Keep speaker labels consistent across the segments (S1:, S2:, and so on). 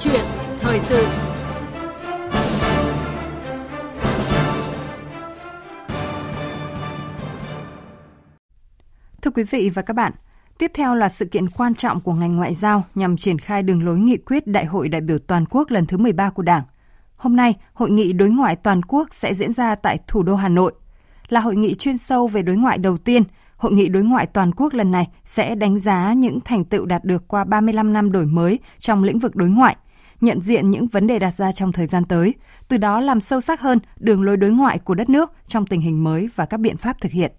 S1: chuyện thời sự Thưa quý vị và các bạn, tiếp theo là sự kiện quan trọng của ngành ngoại giao nhằm triển khai đường lối nghị quyết Đại hội đại biểu toàn quốc lần thứ 13 của Đảng. Hôm nay, hội nghị đối ngoại toàn quốc sẽ diễn ra tại thủ đô Hà Nội. Là hội nghị chuyên sâu về đối ngoại đầu tiên, Hội nghị đối ngoại toàn quốc lần này sẽ đánh giá những thành tựu đạt được qua 35 năm đổi mới trong lĩnh vực đối ngoại, nhận diện những vấn đề đặt ra trong thời gian tới, từ đó làm sâu sắc hơn đường lối đối ngoại của đất nước trong tình hình mới và các biện pháp thực hiện.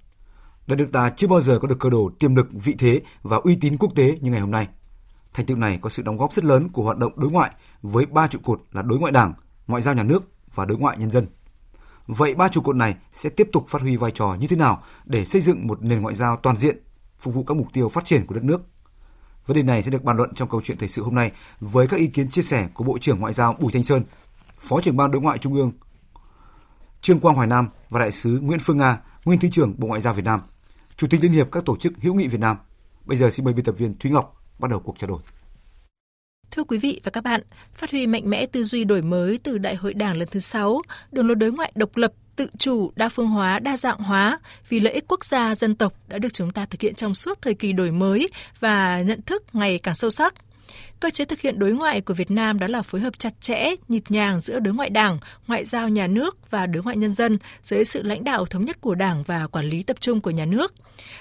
S2: Đất nước ta chưa bao giờ có được cơ đồ tiềm lực, vị thế và uy tín quốc tế như ngày hôm nay. Thành tựu này có sự đóng góp rất lớn của hoạt động đối ngoại với ba trụ cột là đối ngoại đảng, ngoại giao nhà nước và đối ngoại nhân dân. Vậy ba trụ cột này sẽ tiếp tục phát huy vai trò như thế nào để xây dựng một nền ngoại giao toàn diện, phục vụ các mục tiêu phát triển của đất nước? Vấn đề này sẽ được bàn luận trong câu chuyện thời sự hôm nay với các ý kiến chia sẻ của Bộ trưởng Ngoại giao Bùi Thanh Sơn, Phó trưởng ban đối ngoại Trung ương Trương Quang Hoài Nam và đại sứ Nguyễn Phương Nga, nguyên thứ trưởng Bộ Ngoại giao Việt Nam, Chủ tịch Liên hiệp các tổ chức hữu nghị Việt Nam. Bây giờ xin mời biên tập viên Thúy Ngọc bắt đầu cuộc trao đổi.
S3: Thưa quý vị và các bạn, phát huy mạnh mẽ tư duy đổi mới từ Đại hội Đảng lần thứ 6, đường lối đối ngoại độc lập, tự chủ, đa phương hóa, đa dạng hóa vì lợi ích quốc gia, dân tộc đã được chúng ta thực hiện trong suốt thời kỳ đổi mới và nhận thức ngày càng sâu sắc. Cơ chế thực hiện đối ngoại của Việt Nam đó là phối hợp chặt chẽ, nhịp nhàng giữa đối ngoại đảng, ngoại giao nhà nước và đối ngoại nhân dân dưới sự lãnh đạo thống nhất của đảng và quản lý tập trung của nhà nước.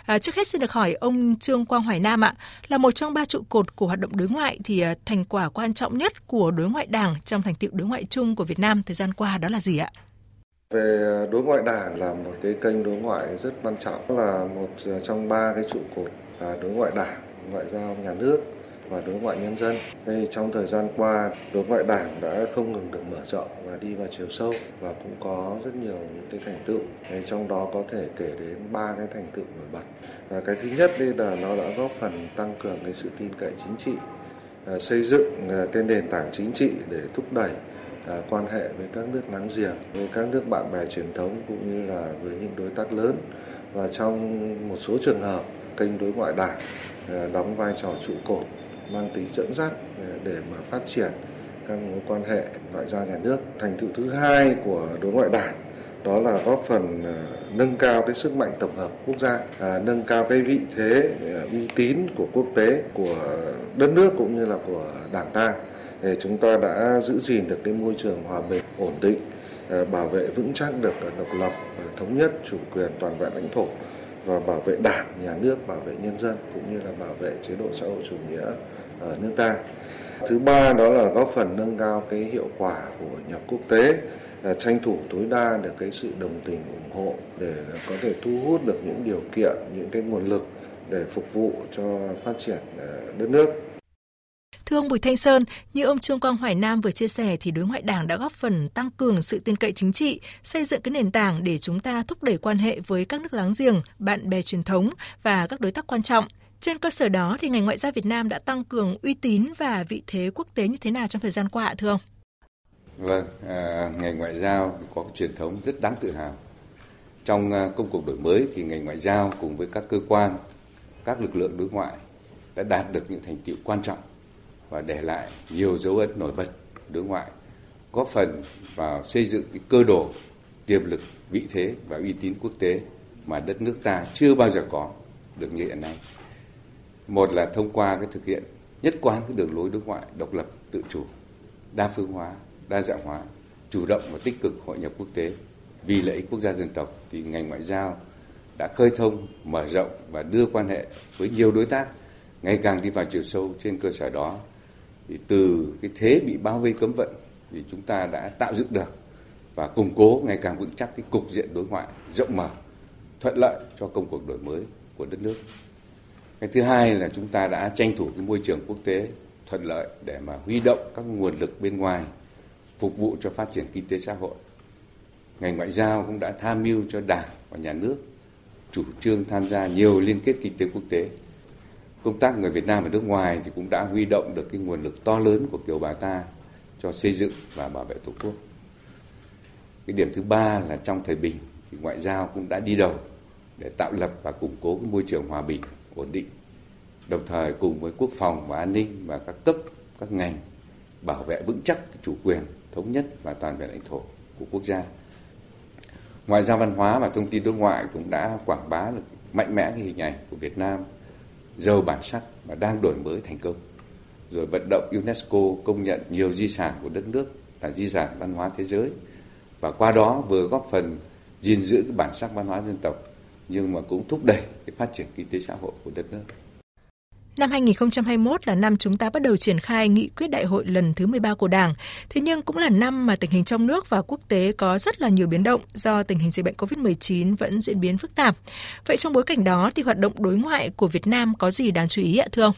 S3: À, trước hết xin được hỏi ông Trương Quang Hoài Nam ạ, là một trong ba trụ cột của hoạt động đối ngoại thì à, thành quả quan trọng nhất của đối ngoại đảng trong thành tiệu đối ngoại chung của Việt Nam thời gian qua đó là gì ạ?
S4: Về à, đối ngoại đảng là một cái kênh đối ngoại rất quan trọng, là một à, trong ba cái trụ cột là đối ngoại đảng, ngoại giao nhà nước và đối ngoại nhân dân. Thì trong thời gian qua, đối ngoại đảng đã không ngừng được mở rộng và đi vào chiều sâu và cũng có rất nhiều những cái thành tựu. Thì trong đó có thể kể đến ba cái thành tựu nổi bật. Và cái thứ nhất đây là nó đã góp phần tăng cường cái sự tin cậy chính trị, à, xây dựng cái nền tảng chính trị để thúc đẩy à, quan hệ với các nước láng giềng, với các nước bạn bè truyền thống cũng như là với những đối tác lớn. Và trong một số trường hợp, kênh đối ngoại đảng à, đóng vai trò trụ cột mang tính dẫn dắt à, để mà phát triển các mối quan hệ ngoại giao nhà nước. Thành tựu thứ hai của đối ngoại đảng đó là góp phần à, nâng cao cái sức mạnh tổng hợp quốc gia, à, nâng cao cái vị thế uy tín của quốc tế, của đất nước cũng như là của đảng ta. Chúng ta đã giữ gìn được cái môi trường hòa bình, ổn định, ờ, bảo vệ vững chắc được độc lập, ờ, thống nhất, chủ quyền toàn vẹn lãnh thổ và bảo vệ đảng, nhà nước, bảo vệ nhân dân cũng như là bảo vệ chế độ xã hội chủ nghĩa ở nước ta. Thứ ba đó là góp phần nâng cao cái hiệu quả của nhập quốc tế, tranh thủ tối đa được cái sự đồng tình ủng hộ để có thể thu hút được những điều kiện, những cái nguồn lực để phục vụ cho phát triển đất nước.
S3: Thưa ông Bùi Thanh Sơn, như ông Trương Quang Hoài Nam vừa chia sẻ thì đối ngoại đảng đã góp phần tăng cường sự tin cậy chính trị, xây dựng cái nền tảng để chúng ta thúc đẩy quan hệ với các nước láng giềng, bạn bè truyền thống và các đối tác quan trọng. Trên cơ sở đó thì ngành ngoại giao Việt Nam đã tăng cường uy tín và vị thế quốc tế như thế nào trong thời gian qua thưa ông?
S5: Vâng, à, ngành ngoại giao có truyền thống rất đáng tự hào. Trong à, công cuộc đổi mới thì ngành ngoại giao cùng với các cơ quan, các lực lượng đối ngoại đã đạt được những thành tiệu quan trọng và để lại nhiều dấu ấn nổi bật đối ngoại, góp phần vào xây dựng cái cơ đồ tiềm lực, vị thế và uy tín quốc tế mà đất nước ta chưa bao giờ có được như hiện nay. Một là thông qua cái thực hiện nhất quán cái đường lối đối ngoại độc lập, tự chủ, đa phương hóa, đa dạng hóa, chủ động và tích cực hội nhập quốc tế vì lợi ích quốc gia dân tộc thì ngành ngoại giao đã khơi thông, mở rộng và đưa quan hệ với nhiều đối tác ngày càng đi vào chiều sâu trên cơ sở đó thì từ cái thế bị bao vây cấm vận thì chúng ta đã tạo dựng được và củng cố ngày càng vững chắc cái cục diện đối ngoại rộng mở, thuận lợi cho công cuộc đổi mới của đất nước. Cái thứ hai là chúng ta đã tranh thủ cái môi trường quốc tế thuận lợi để mà huy động các nguồn lực bên ngoài phục vụ cho phát triển kinh tế xã hội. Ngành ngoại giao cũng đã tham mưu cho đảng và nhà nước chủ trương tham gia nhiều liên kết kinh tế quốc tế công tác người Việt Nam ở nước ngoài thì cũng đã huy động được cái nguồn lực to lớn của kiều bào ta cho xây dựng và bảo vệ tổ quốc. Cái điểm thứ ba là trong thời bình thì ngoại giao cũng đã đi đầu để tạo lập và củng cố cái môi trường hòa bình, ổn định. Đồng thời cùng với quốc phòng và an ninh và các cấp, các ngành bảo vệ vững chắc chủ quyền, thống nhất và toàn vẹn lãnh thổ của quốc gia. Ngoại giao văn hóa và thông tin đối ngoại cũng đã quảng bá được mạnh mẽ cái hình ảnh của Việt Nam giàu bản sắc và đang đổi mới thành công. Rồi vận động UNESCO công nhận nhiều di sản của đất nước là di sản văn hóa thế giới và qua đó vừa góp phần gìn giữ cái bản sắc văn hóa dân tộc, nhưng mà cũng thúc đẩy cái phát triển kinh tế xã hội của đất nước.
S3: Năm 2021 là năm chúng ta bắt đầu triển khai nghị quyết đại hội lần thứ 13 của Đảng. Thế nhưng cũng là năm mà tình hình trong nước và quốc tế có rất là nhiều biến động do tình hình dịch bệnh COVID-19 vẫn diễn biến phức tạp. Vậy trong bối cảnh đó thì hoạt động đối ngoại của Việt Nam có gì đáng chú ý ạ thưa ông?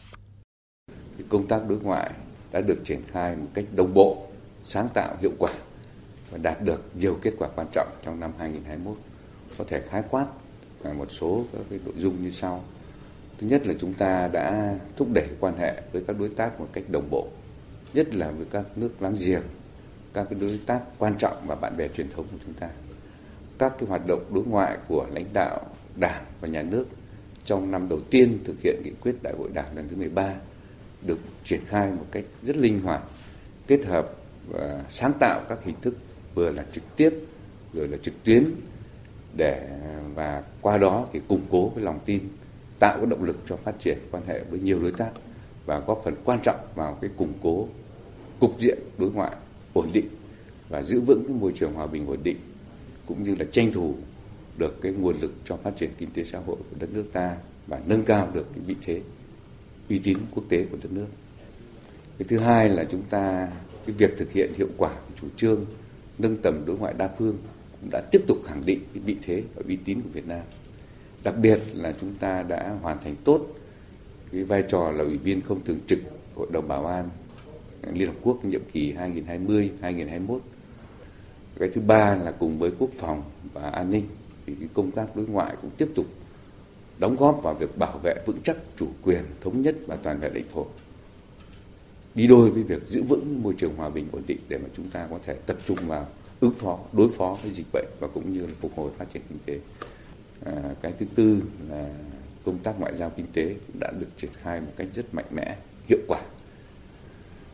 S5: Công tác đối ngoại đã được triển khai một cách đồng bộ, sáng tạo, hiệu quả và đạt được nhiều kết quả quan trọng trong năm 2021. Có thể khái quát một số các cái nội dung như sau thứ nhất là chúng ta đã thúc đẩy quan hệ với các đối tác một cách đồng bộ, nhất là với các nước láng giềng, các cái đối tác quan trọng và bạn bè truyền thống của chúng ta. Các cái hoạt động đối ngoại của lãnh đạo đảng và nhà nước trong năm đầu tiên thực hiện nghị quyết đại hội đảng lần thứ 13 được triển khai một cách rất linh hoạt, kết hợp và sáng tạo các hình thức vừa là trực tiếp rồi là trực tuyến để, và qua đó thì củng cố cái lòng tin tạo cái động lực cho phát triển quan hệ với nhiều đối tác và góp phần quan trọng vào cái củng cố cục diện đối ngoại ổn định và giữ vững cái môi trường hòa bình ổn định, cũng như là tranh thủ được cái nguồn lực cho phát triển kinh tế xã hội của đất nước ta và nâng cao được cái vị thế uy tín quốc tế của đất nước. Cái thứ hai là chúng ta, cái việc thực hiện hiệu quả cái chủ trương nâng tầm đối ngoại đa phương cũng đã tiếp tục khẳng định cái vị thế và uy tín của Việt Nam Đặc biệt là chúng ta đã hoàn thành tốt cái vai trò là ủy viên không thường trực Hội đồng Bảo an Liên Hợp Quốc nhiệm kỳ 2020-2021. Cái thứ ba là cùng với quốc phòng và an ninh thì cái công tác đối ngoại cũng tiếp tục đóng góp vào việc bảo vệ vững chắc chủ quyền, thống nhất và toàn vẹn lãnh thổ. Đi đôi với việc giữ vững môi trường hòa bình ổn định để mà chúng ta có thể tập trung vào ứng phó, đối phó với dịch bệnh và cũng như là phục hồi phát triển kinh tế. À, cái thứ tư là công tác ngoại giao kinh tế đã được triển khai một cách rất mạnh mẽ, hiệu quả.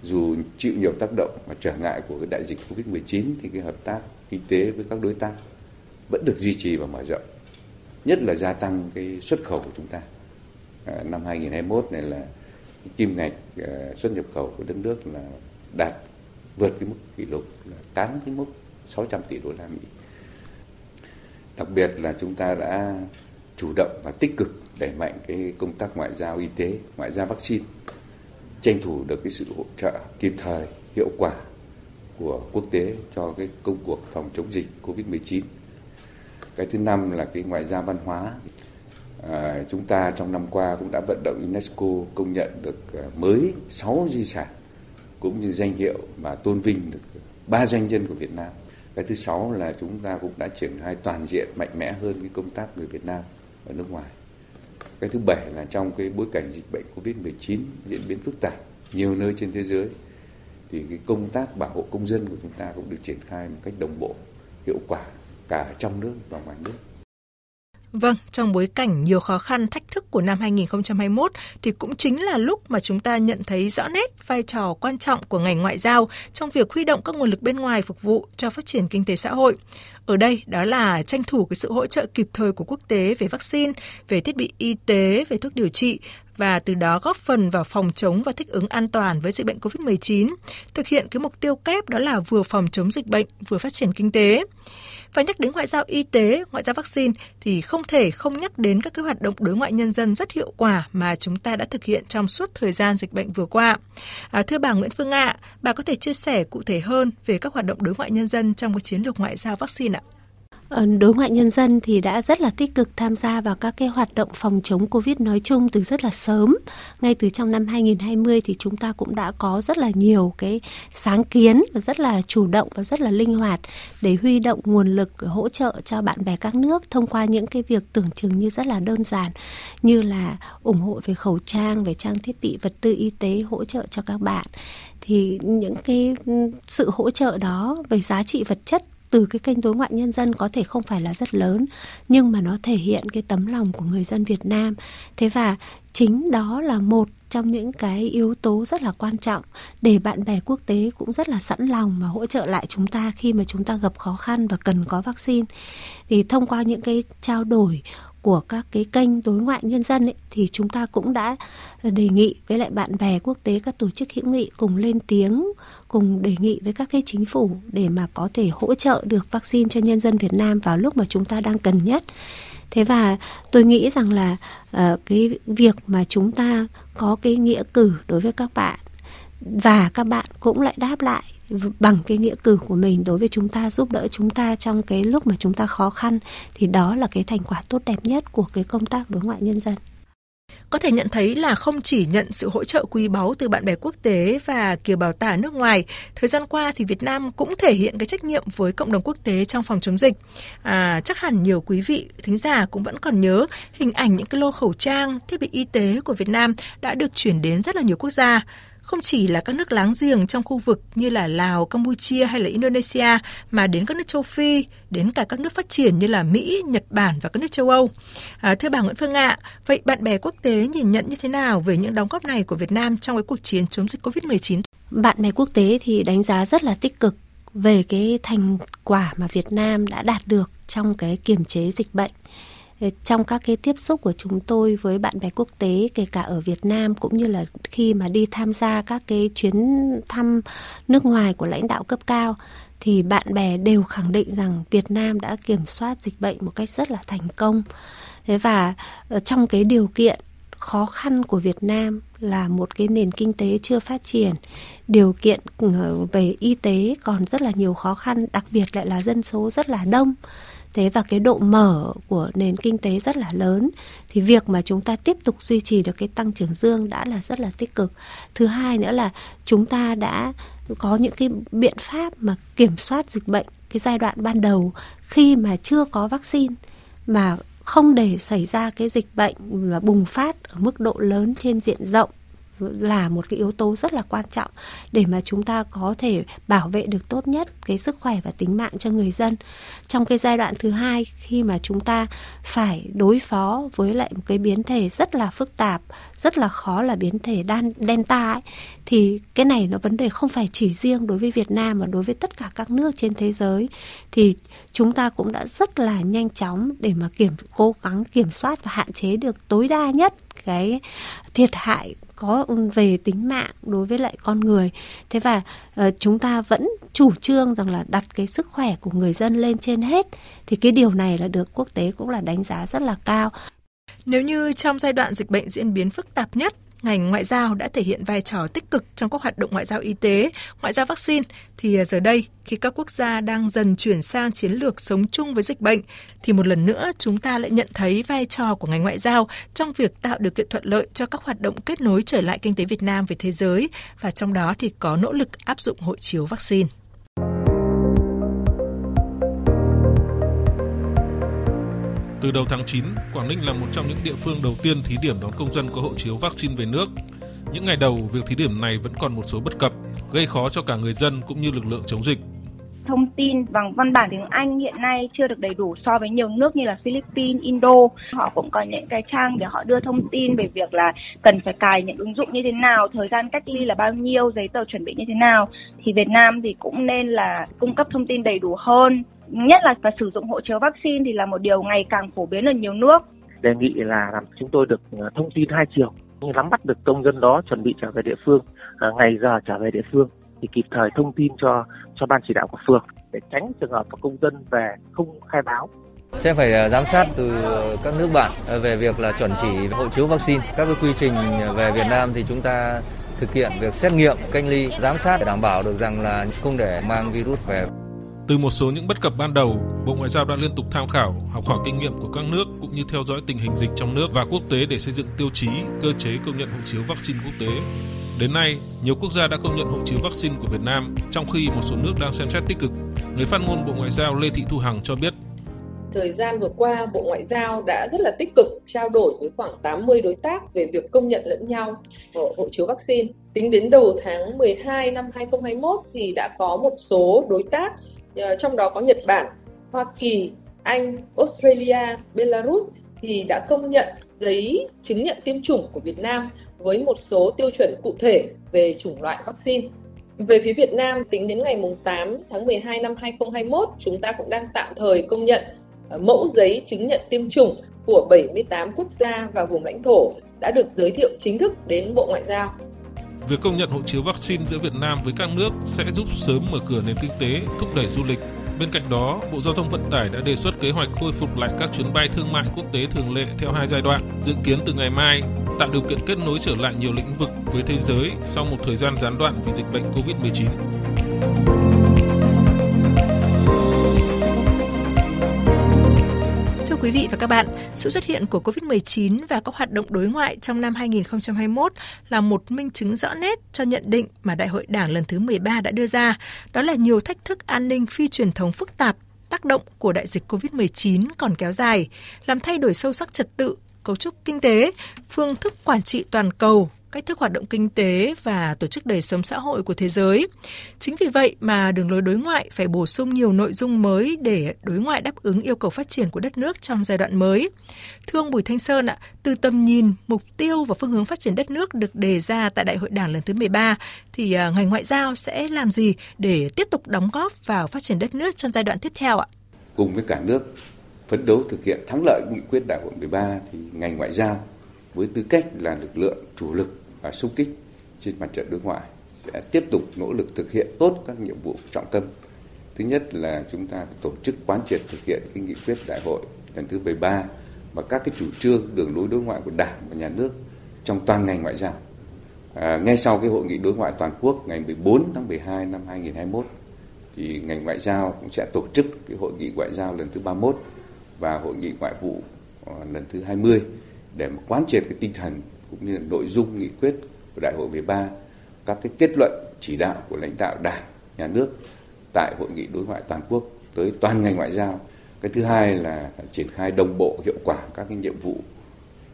S5: Dù chịu nhiều tác động và trở ngại của cái đại dịch Covid-19 thì cái hợp tác kinh tế với các đối tác vẫn được duy trì và mở rộng. Nhất là gia tăng cái xuất khẩu của chúng ta. À, năm 2021 này là kim ngạch à, xuất nhập khẩu của đất nước là đạt vượt cái mức kỷ lục là cán cái mức 600 tỷ đô la Mỹ đặc biệt là chúng ta đã chủ động và tích cực đẩy mạnh cái công tác ngoại giao y tế, ngoại giao vaccine, tranh thủ được cái sự hỗ trợ kịp thời, hiệu quả của quốc tế cho cái công cuộc phòng chống dịch Covid-19. Cái thứ năm là cái ngoại giao văn hóa. À, chúng ta trong năm qua cũng đã vận động UNESCO công nhận được à, mới 6 di sản cũng như danh hiệu và tôn vinh được ba doanh nhân của Việt Nam cái thứ sáu là chúng ta cũng đã triển khai toàn diện mạnh mẽ hơn cái công tác người Việt Nam ở nước ngoài. Cái thứ bảy là trong cái bối cảnh dịch bệnh Covid-19 diễn biến phức tạp nhiều nơi trên thế giới thì cái công tác bảo hộ công dân của chúng ta cũng được triển khai một cách đồng bộ, hiệu quả cả trong nước và ngoài nước.
S3: Vâng, trong bối cảnh nhiều khó khăn, thách thức của năm 2021 thì cũng chính là lúc mà chúng ta nhận thấy rõ nét vai trò quan trọng của ngành ngoại giao trong việc huy động các nguồn lực bên ngoài phục vụ cho phát triển kinh tế xã hội. Ở đây đó là tranh thủ cái sự hỗ trợ kịp thời của quốc tế về vaccine, về thiết bị y tế, về thuốc điều trị và từ đó góp phần vào phòng chống và thích ứng an toàn với dịch bệnh COVID-19, thực hiện cái mục tiêu kép đó là vừa phòng chống dịch bệnh, vừa phát triển kinh tế. Và nhắc đến ngoại giao y tế, ngoại giao vaccine thì không thể không nhắc đến các cái hoạt động đối ngoại nhân dân rất hiệu quả mà chúng ta đã thực hiện trong suốt thời gian dịch bệnh vừa qua. À, thưa bà Nguyễn Phương Ạ, bà có thể chia sẻ cụ thể hơn về các hoạt động đối ngoại nhân dân trong cái chiến lược ngoại giao vaccine ạ?
S6: Ờ, đối ngoại nhân dân thì đã rất là tích cực tham gia vào các cái hoạt động phòng chống Covid nói chung từ rất là sớm. Ngay từ trong năm 2020 thì chúng ta cũng đã có rất là nhiều cái sáng kiến và rất là chủ động và rất là linh hoạt để huy động nguồn lực hỗ trợ cho bạn bè các nước thông qua những cái việc tưởng chừng như rất là đơn giản như là ủng hộ về khẩu trang, về trang thiết bị vật tư y tế hỗ trợ cho các bạn thì những cái ừ, sự hỗ trợ đó về giá trị vật chất từ cái kênh đối ngoại nhân dân có thể không phải là rất lớn, nhưng mà nó thể hiện cái tấm lòng của người dân Việt Nam. Thế và chính đó là một trong những cái yếu tố rất là quan trọng để bạn bè quốc tế cũng rất là sẵn lòng mà hỗ trợ lại chúng ta khi mà chúng ta gặp khó khăn và cần có vaccine. Thì thông qua những cái trao đổi của các cái kênh đối ngoại nhân dân ấy, thì chúng ta cũng đã đề nghị với lại bạn bè quốc tế các tổ chức hữu nghị cùng lên tiếng cùng đề nghị với các cái chính phủ để mà có thể hỗ trợ được vaccine cho nhân dân Việt Nam vào lúc mà chúng ta đang cần nhất. Thế và tôi nghĩ rằng là uh, cái việc mà chúng ta có cái nghĩa cử đối với các bạn và các bạn cũng lại đáp lại bằng cái nghĩa cử của mình đối với chúng ta giúp đỡ chúng ta trong cái lúc mà chúng ta khó khăn thì đó là cái thành quả tốt đẹp nhất của cái công tác đối ngoại nhân dân
S3: có thể nhận thấy là không chỉ nhận sự hỗ trợ quý báu từ bạn bè quốc tế và kiều bào tả nước ngoài, thời gian qua thì Việt Nam cũng thể hiện cái trách nhiệm với cộng đồng quốc tế trong phòng chống dịch. À, chắc hẳn nhiều quý vị thính giả cũng vẫn còn nhớ hình ảnh những cái lô khẩu trang, thiết bị y tế của Việt Nam đã được chuyển đến rất là nhiều quốc gia không chỉ là các nước láng giềng trong khu vực như là Lào, Campuchia hay là Indonesia mà đến các nước châu Phi, đến cả các nước phát triển như là Mỹ, Nhật Bản và các nước châu Âu. À, thưa bà Nguyễn Phương Ạ, vậy bạn bè quốc tế nhìn nhận như thế nào về những đóng góp này của Việt Nam trong cái cuộc chiến chống dịch COVID-19?
S6: Bạn bè quốc tế thì đánh giá rất là tích cực về cái thành quả mà Việt Nam đã đạt được trong cái kiềm chế dịch bệnh trong các cái tiếp xúc của chúng tôi với bạn bè quốc tế kể cả ở Việt Nam cũng như là khi mà đi tham gia các cái chuyến thăm nước ngoài của lãnh đạo cấp cao thì bạn bè đều khẳng định rằng Việt Nam đã kiểm soát dịch bệnh một cách rất là thành công. Thế và ờ, trong cái điều kiện khó khăn của Việt Nam là một cái nền kinh tế chưa phát triển, điều kiện ờ, về y tế còn rất là nhiều khó khăn, đặc biệt lại là dân số rất là đông thế và cái độ mở của nền kinh tế rất là lớn, thì việc mà chúng ta tiếp tục duy trì được cái tăng trưởng dương đã là rất là tích cực. Thứ hai nữa là chúng ta đã có những cái biện pháp mà kiểm soát dịch bệnh cái giai đoạn ban đầu khi mà chưa có vaccine, mà không để xảy ra cái dịch bệnh và bùng phát ở mức độ lớn trên diện rộng là một cái yếu tố rất là quan trọng để mà chúng ta có thể bảo vệ được tốt nhất cái sức khỏe và tính mạng cho người dân. Trong cái giai đoạn thứ hai khi mà chúng ta phải đối phó với lại một cái biến thể rất là phức tạp rất là khó là biến thể đan delta ấy, thì cái này nó vấn đề không phải chỉ riêng đối với Việt Nam mà đối với tất cả các nước trên thế giới. Thì chúng ta cũng đã rất là nhanh chóng để mà kiểm cố gắng kiểm soát và hạn chế được tối đa nhất cái thiệt hại có ừ, về tính mạng đối với lại con người. Thế và uh, chúng ta vẫn chủ trương rằng là đặt cái sức khỏe của người dân lên trên hết. Thì cái điều này là được quốc tế cũng là đánh giá rất là cao.
S3: Nếu như trong giai đoạn dịch bệnh diễn biến phức tạp nhất ngành ngoại giao đã thể hiện vai trò tích cực trong các hoạt động ngoại giao y tế, ngoại giao vaccine, thì à, giờ đây, khi các quốc gia đang dần chuyển sang chiến lược sống chung với dịch bệnh, thì một lần nữa chúng ta lại nhận thấy vai trò của ngành ngoại giao trong việc tạo điều kiện thuận lợi cho các hoạt động kết nối trở lại kinh tế Việt Nam với thế giới, và trong đó thì có nỗ lực áp dụng hộ chiếu vaccine.
S7: Từ đầu tháng 9, Quảng Ninh là một trong những địa phương đầu tiên thí điểm đón công dân có hộ chiếu vaccine về nước. Những ngày đầu, việc thí điểm này vẫn còn một số bất cập, gây khó cho cả người dân cũng như lực lượng chống dịch
S8: thông tin bằng văn bản tiếng Anh hiện nay chưa được đầy đủ so với nhiều nước như là Philippines, Indo. Họ cũng có những cái trang để họ đưa thông tin về việc là cần phải cài những ứng dụng như thế nào, thời gian cách ly là bao nhiêu, giấy tờ chuẩn bị như thế nào. Thì Việt Nam thì cũng nên là cung cấp thông tin đầy đủ hơn. Nhất là và sử dụng hộ chiếu vaccine thì là một điều ngày càng phổ biến ở nhiều nước.
S9: Đề nghị là làm chúng tôi được ờ, thông tin hai chiều nắm bắt được công dân đó chuẩn bị trở về địa phương, ờ, ngày giờ trở về địa phương thì kịp thời thông tin cho cho ban chỉ đạo của phường để tránh trường hợp công dân về không khai báo
S10: sẽ phải à, giám sát từ các nước bạn về việc là chuẩn chỉ hộ chiếu vaccine. Các cái quy trình về Việt Nam thì chúng ta thực hiện việc xét nghiệm, cách ly, giám sát để đảm bảo được rằng là không để mang virus về.
S7: Từ một số những bất cập ban đầu, Bộ Ngoại giao đã liên tục tham khảo, học hỏi kinh nghiệm của các nước cũng như theo dõi tình hình dịch trong nước và quốc tế để xây dựng tiêu chí, cơ chế công nhận hộ chiếu vaccine quốc tế. Đến nay, nhiều quốc gia đã công nhận hộ chiếu vaccine của Việt Nam, trong khi một số nước đang xem xét tích cực. Người phát ngôn Bộ Ngoại giao Lê Thị Thu Hằng cho biết.
S11: Thời gian vừa qua, Bộ Ngoại giao đã rất là tích cực trao đổi với khoảng 80 đối tác về việc công nhận lẫn nhau hộ chiếu vaccine. Tính đến đầu tháng 12 năm 2021 thì đã có một số đối tác Ờ, trong đó có Nhật Bản, Hoa Kỳ, Anh, Australia, Belarus thì đã công nhận giấy chứng nhận tiêm chủng của Việt Nam với một số tiêu chuẩn cụ thể về chủng loại vaccine. Về phía Việt Nam, tính đến ngày 8 tháng 12 năm 2021, chúng ta cũng đang tạm thời công nhận ờ, mẫu giấy chứng nhận tiêm chủng của 78 quốc gia và vùng lãnh thổ đã được giới thiệu chính thức đến Bộ Ngoại giao.
S7: Việc công nhận hộ chiếu vaccine giữa Việt Nam với các nước sẽ giúp sớm mở cửa nền kinh tế, thúc đẩy du lịch. Bên cạnh đó, Bộ Giao thông Vận tải đã đề xuất kế hoạch khôi phục lại các chuyến bay thương mại quốc tế thường lệ theo hai giai đoạn, dự kiến từ ngày mai, tạo điều kiện kết nối trở lại nhiều lĩnh vực với thế giới sau một thời gian gián đoạn vì dịch bệnh COVID-19.
S3: Quý vị và các bạn, sự xuất hiện của COVID-19 và các hoạt động đối ngoại trong năm 2021 là một minh chứng rõ nét cho nhận định mà Đại hội Đảng lần thứ 13 đã đưa ra, đó là nhiều thách thức an ninh phi truyền thống phức tạp tác động của đại dịch COVID-19 còn kéo dài, làm thay đổi sâu sắc trật tự, cấu trúc kinh tế, phương thức quản trị toàn cầu cách thức hoạt động kinh tế và tổ chức đời sống xã hội của thế giới. Chính vì vậy mà đường lối đối ngoại phải bổ sung nhiều nội dung mới để đối ngoại đáp ứng yêu cầu phát triển của đất nước trong giai đoạn mới. Thưa ông Bùi Thanh Sơn ạ, từ tầm nhìn, mục tiêu và phương hướng phát triển đất nước được đề ra tại Đại hội Đảng lần thứ 13 thì à, ngành ngoại giao sẽ làm gì để tiếp tục đóng góp vào phát triển đất nước trong giai đoạn tiếp theo ạ?
S5: Cùng với cả nước phấn đấu thực hiện thắng lợi nghị quyết Đại hội 13 thì ngành ngoại giao với tư cách là lực lượng chủ lực và xung kích trên mặt trận đối ngoại sẽ tiếp tục nỗ lực thực hiện tốt các nhiệm vụ trọng tâm. Thứ nhất là chúng ta phải tổ chức quán triệt thực hiện cái nghị quyết đại hội lần thứ 13 và các cái chủ trương đường lối đối ngoại của Đảng và Nhà nước trong toàn ngành ngoại giao. À, ngay sau cái hội nghị đối ngoại toàn quốc ngày 14 tháng 12 năm 2021 thì ngành ngoại giao cũng sẽ tổ chức cái hội nghị ngoại giao lần thứ 31 và hội nghị ngoại vụ ờ, lần thứ 20 để mà quán triệt cái tinh thần cũng như là nội dung nghị quyết của Đại hội 13, các cái kết luận chỉ đạo của lãnh đạo Đảng, Nhà nước tại hội nghị đối ngoại toàn quốc tới toàn ngành ngoại giao. Cái thứ hai là triển khai đồng bộ hiệu quả các cái nhiệm vụ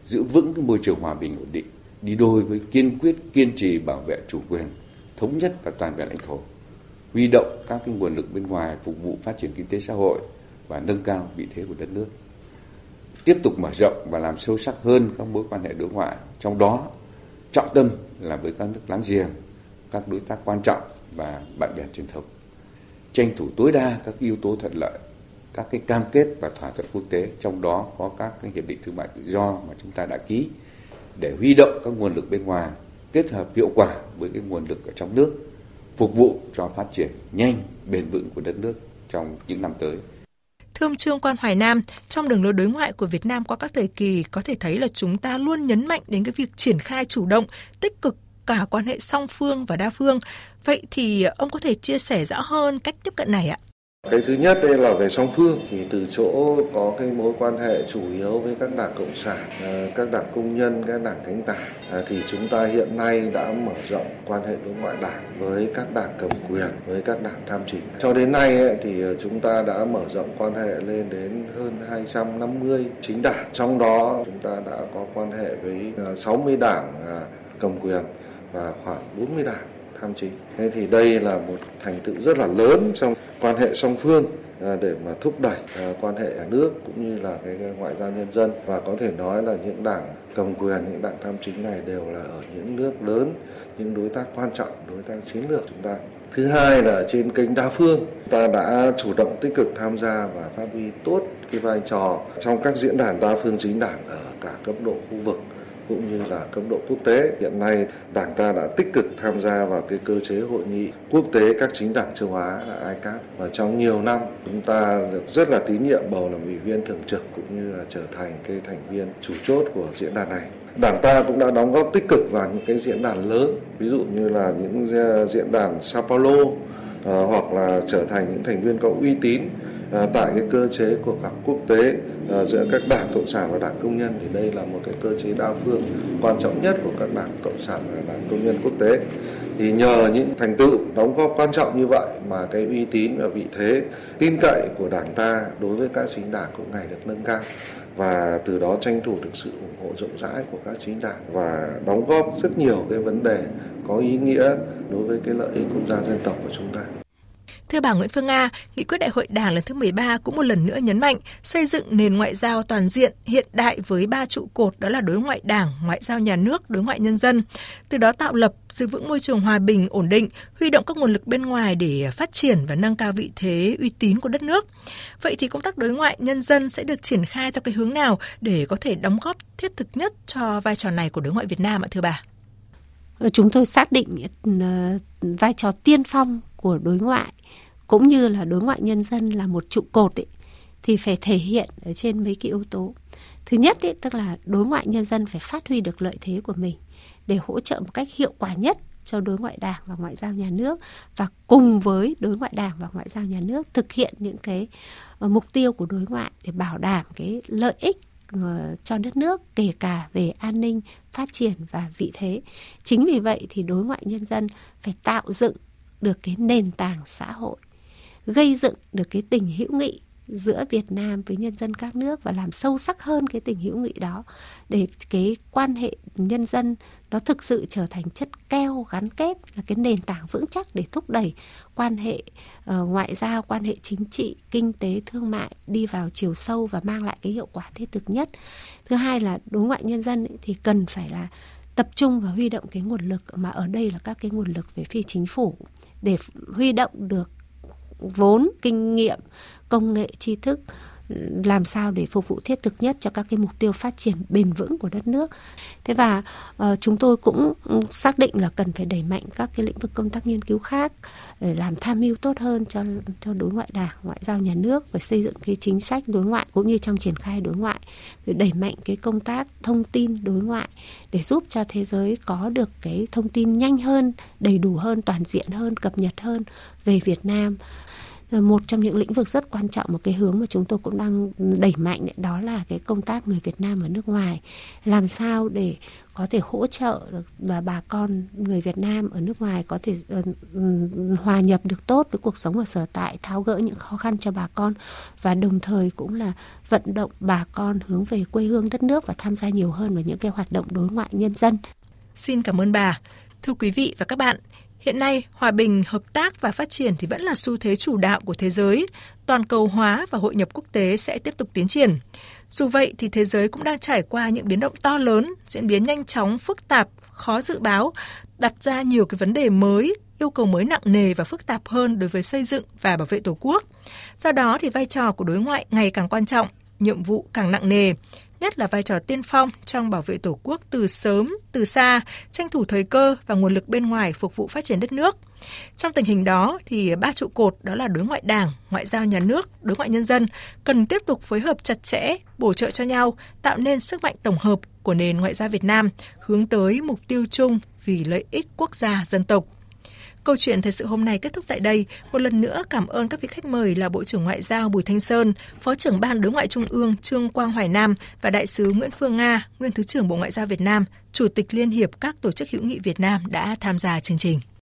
S5: giữ vững cái môi trường hòa bình ổn định đi đôi với kiên quyết kiên trì bảo vệ chủ quyền thống nhất và toàn vẹn lãnh thổ huy động các cái nguồn lực bên ngoài phục vụ phát triển kinh tế xã hội và nâng cao vị thế của đất nước tiếp tục mở rộng và làm sâu sắc hơn các mối quan hệ đối ngoại, trong đó trọng tâm là với các nước láng giềng, các đối tác quan trọng và bạn bè truyền thống. Tranh thủ tối đa các yếu tố thuận lợi, các cái cam kết và thỏa thuận quốc tế, trong đó có các cái hiệp định thương mại tự do mà chúng ta đã ký để huy động các nguồn lực bên ngoài kết hợp hiệu quả với cái nguồn lực ở trong nước phục vụ cho phát triển nhanh, bền vững của đất nước trong những năm tới.
S3: Thưa ông Trương Quan Hoài Nam, trong đường lối đối ngoại của Việt Nam qua các thời kỳ có thể thấy là chúng ta luôn nhấn mạnh đến cái việc triển khai chủ động, tích cực cả quan hệ song phương và đa phương. Vậy thì ông có thể chia sẻ rõ hơn cách tiếp cận này ạ?
S4: Cái thứ nhất đây là về song phương thì từ chỗ có cái mối quan hệ chủ yếu với các đảng cộng sản, ờ, các đảng công nhân, các đảng cánh tả ờ, thì chúng ta hiện nay đã mở rộng quan hệ đối ngoại đảng với các đảng cầm quyền, với các đảng tham chính. Cho đến nay thì ờ, chúng ta đã mở rộng quan hệ lên đến hơn 250 chính đảng. Trong đó chúng ta đã có quan hệ với 60 đảng cầm quyền và khoảng 40 đảng tham chính. Thế thì đây là một thành tựu rất là lớn trong quan hệ song phương à, để mà thúc đẩy à, quan hệ nhà nước cũng như là cái ngoại giao nhân dân. Và có thể nói là những đảng cầm quyền, những đảng tham chính này đều là ở những nước lớn, những đối tác quan trọng, đối tác chiến lược chúng ta. Thứ hai là trên kênh đa phương, ta đã chủ động tích cực tham gia và phát huy tốt cái vai trò trong các diễn đàn đa phương chính đảng ở cả cấp độ khu vực cũng như là cấp độ quốc tế. Hiện nay Đảng ta đã tích cực tham gia vào cái cơ chế hội nghị quốc tế các chính đảng châu Á là ICAP và trong nhiều năm chúng ta được rất là tín nhiệm bầu làm ủy viên thường trực cũng như là trở thành cái thành viên chủ chốt của diễn đàn này. Đảng ta cũng đã đóng góp tích cực vào những cái diễn đàn lớn, ví dụ như là những ờ, diễn đàn Sao Paulo à, hoặc là trở thành những thành viên có uy tín À, tại cái cơ chế cuộc gặp quốc tế à, giữa các đảng cộng sản và đảng công nhân, thì đây là một cái cơ chế đa phương quan trọng nhất của các đảng cộng sản và đảng công nhân quốc tế thì nhờ những thành tựu đóng góp quan trọng như vậy mà cái uy tín và vị thế tin cậy của đảng ta đối với các chính đảng cũng ngày được nâng cao và từ đó tranh thủ được sự ủng hộ rộng rãi của các chính đảng và đóng góp rất nhiều cái vấn đề có ý nghĩa đối với cái lợi ích quốc gia dân tộc của chúng ta.
S3: Thưa bà Nguyễn Phương Nga, nghị quyết đại hội Đảng lần thứ 13 cũng một lần nữa nhấn mạnh xây dựng nền ngoại giao toàn diện hiện đại với ba trụ cột đó là đối ngoại Đảng, ngoại giao nhà nước, đối ngoại nhân dân. Từ đó tạo lập, giữ vững môi trường hòa bình, ổn định, huy động các nguồn lực bên ngoài để phát triển và nâng cao vị thế uy tín của đất nước. Vậy thì công tác đối ngoại nhân dân sẽ được triển khai theo cái hướng nào để có thể đóng góp thiết thực nhất cho vai trò này của đối ngoại Việt Nam ạ thưa bà?
S6: Chúng tôi xác định ờ, vai trò tiên phong của đối ngoại cũng như là đối ngoại nhân dân là một trụ cột ấy, thì phải thể hiện ở trên mấy cái yếu tố. Thứ nhất ấy, tức là đối ngoại nhân dân phải phát huy được lợi thế của mình để hỗ trợ một cách hiệu quả nhất cho đối ngoại đảng và ngoại giao nhà nước và cùng với đối ngoại đảng và ngoại giao nhà nước thực hiện những cái ờ, mục tiêu của đối ngoại để bảo đảm cái lợi ích ờ, cho đất nước kể cả về an ninh, phát triển và vị thế. Chính vì vậy thì đối ngoại nhân dân phải tạo dựng được cái nền tảng xã hội gây dựng được cái tình hữu nghị giữa Việt Nam với nhân dân các nước và làm sâu sắc hơn cái tình hữu nghị đó để cái quan hệ nhân dân nó thực sự trở thành chất keo gắn kết là cái nền tảng vững chắc để thúc đẩy quan hệ uh, ngoại giao, quan hệ chính trị, kinh tế, thương mại đi vào chiều sâu và mang lại cái hiệu quả thiết thực nhất. Thứ hai là đối ngoại nhân dân ấy, thì cần phải là tập trung và huy động cái nguồn lực mà ở đây là các cái nguồn lực về phi chính phủ để huy động được vốn kinh nghiệm công nghệ tri thức làm sao để phục vụ thiết thực nhất cho các cái mục tiêu phát triển bền vững của đất nước. Thế và uh, chúng tôi cũng ừ, xác định là cần phải đẩy mạnh các cái lĩnh vực công tác nghiên cứu khác để làm tham mưu tốt hơn cho cho đối ngoại đảng, ngoại giao nhà nước và xây dựng cái chính sách đối ngoại cũng như trong triển khai đối ngoại, để đẩy mạnh cái công tác thông tin đối ngoại để giúp cho thế giới có được cái thông tin nhanh hơn, đầy đủ hơn, toàn diện hơn, cập nhật hơn về Việt Nam một trong những lĩnh vực rất quan trọng một cái hướng mà chúng tôi cũng đang đẩy mạnh đó là cái công tác người Việt Nam ở nước ngoài làm sao để có thể hỗ trợ được và bà con người Việt Nam ở nước ngoài có thể uh, hòa nhập được tốt với cuộc sống ở sở tại tháo gỡ những khó khăn cho bà con và đồng thời cũng là vận động bà con hướng về quê hương đất nước và tham gia nhiều hơn vào những cái hoạt động đối ngoại nhân dân.
S3: Xin cảm ơn bà. Thưa quý vị và các bạn, Hiện nay, hòa bình, hợp tác và phát triển thì vẫn là xu thế chủ đạo của thế giới. Toàn cầu hóa và hội nhập quốc tế sẽ tiếp tục tiến triển. Dù vậy thì thế giới cũng đang trải qua những biến động to lớn, diễn biến nhanh chóng, phức tạp, khó dự báo, đặt ra nhiều cái vấn đề mới, yêu cầu mới nặng nề và phức tạp hơn đối với xây dựng và bảo vệ Tổ quốc. Do đó thì vai trò của đối ngoại ngày càng quan trọng, nhiệm vụ càng nặng nề nhất là vai trò tiên phong trong bảo vệ Tổ quốc từ sớm, từ xa, tranh thủ thời cơ và nguồn lực bên ngoài phục vụ phát triển đất nước. Trong tình hình đó thì ba trụ cột đó là đối ngoại đảng, ngoại giao nhà nước, đối ngoại nhân dân cần tiếp tục phối hợp chặt chẽ, bổ trợ cho nhau, tạo nên sức mạnh tổng hợp của nền ngoại giao Việt Nam hướng tới mục tiêu chung vì lợi ích quốc gia dân tộc. Câu chuyện thời sự hôm nay kết thúc tại đây. Một lần nữa cảm ơn các vị khách mời là Bộ trưởng Ngoại giao Bùi Thanh Sơn, Phó trưởng Ban Đối ngoại Trung ương Trương Quang Hoài Nam và Đại sứ Nguyễn Phương Nga, Nguyên Thứ trưởng Bộ Ngoại giao Việt Nam, Chủ tịch Liên hiệp các tổ chức hữu nghị Việt Nam đã tham gia chương trình.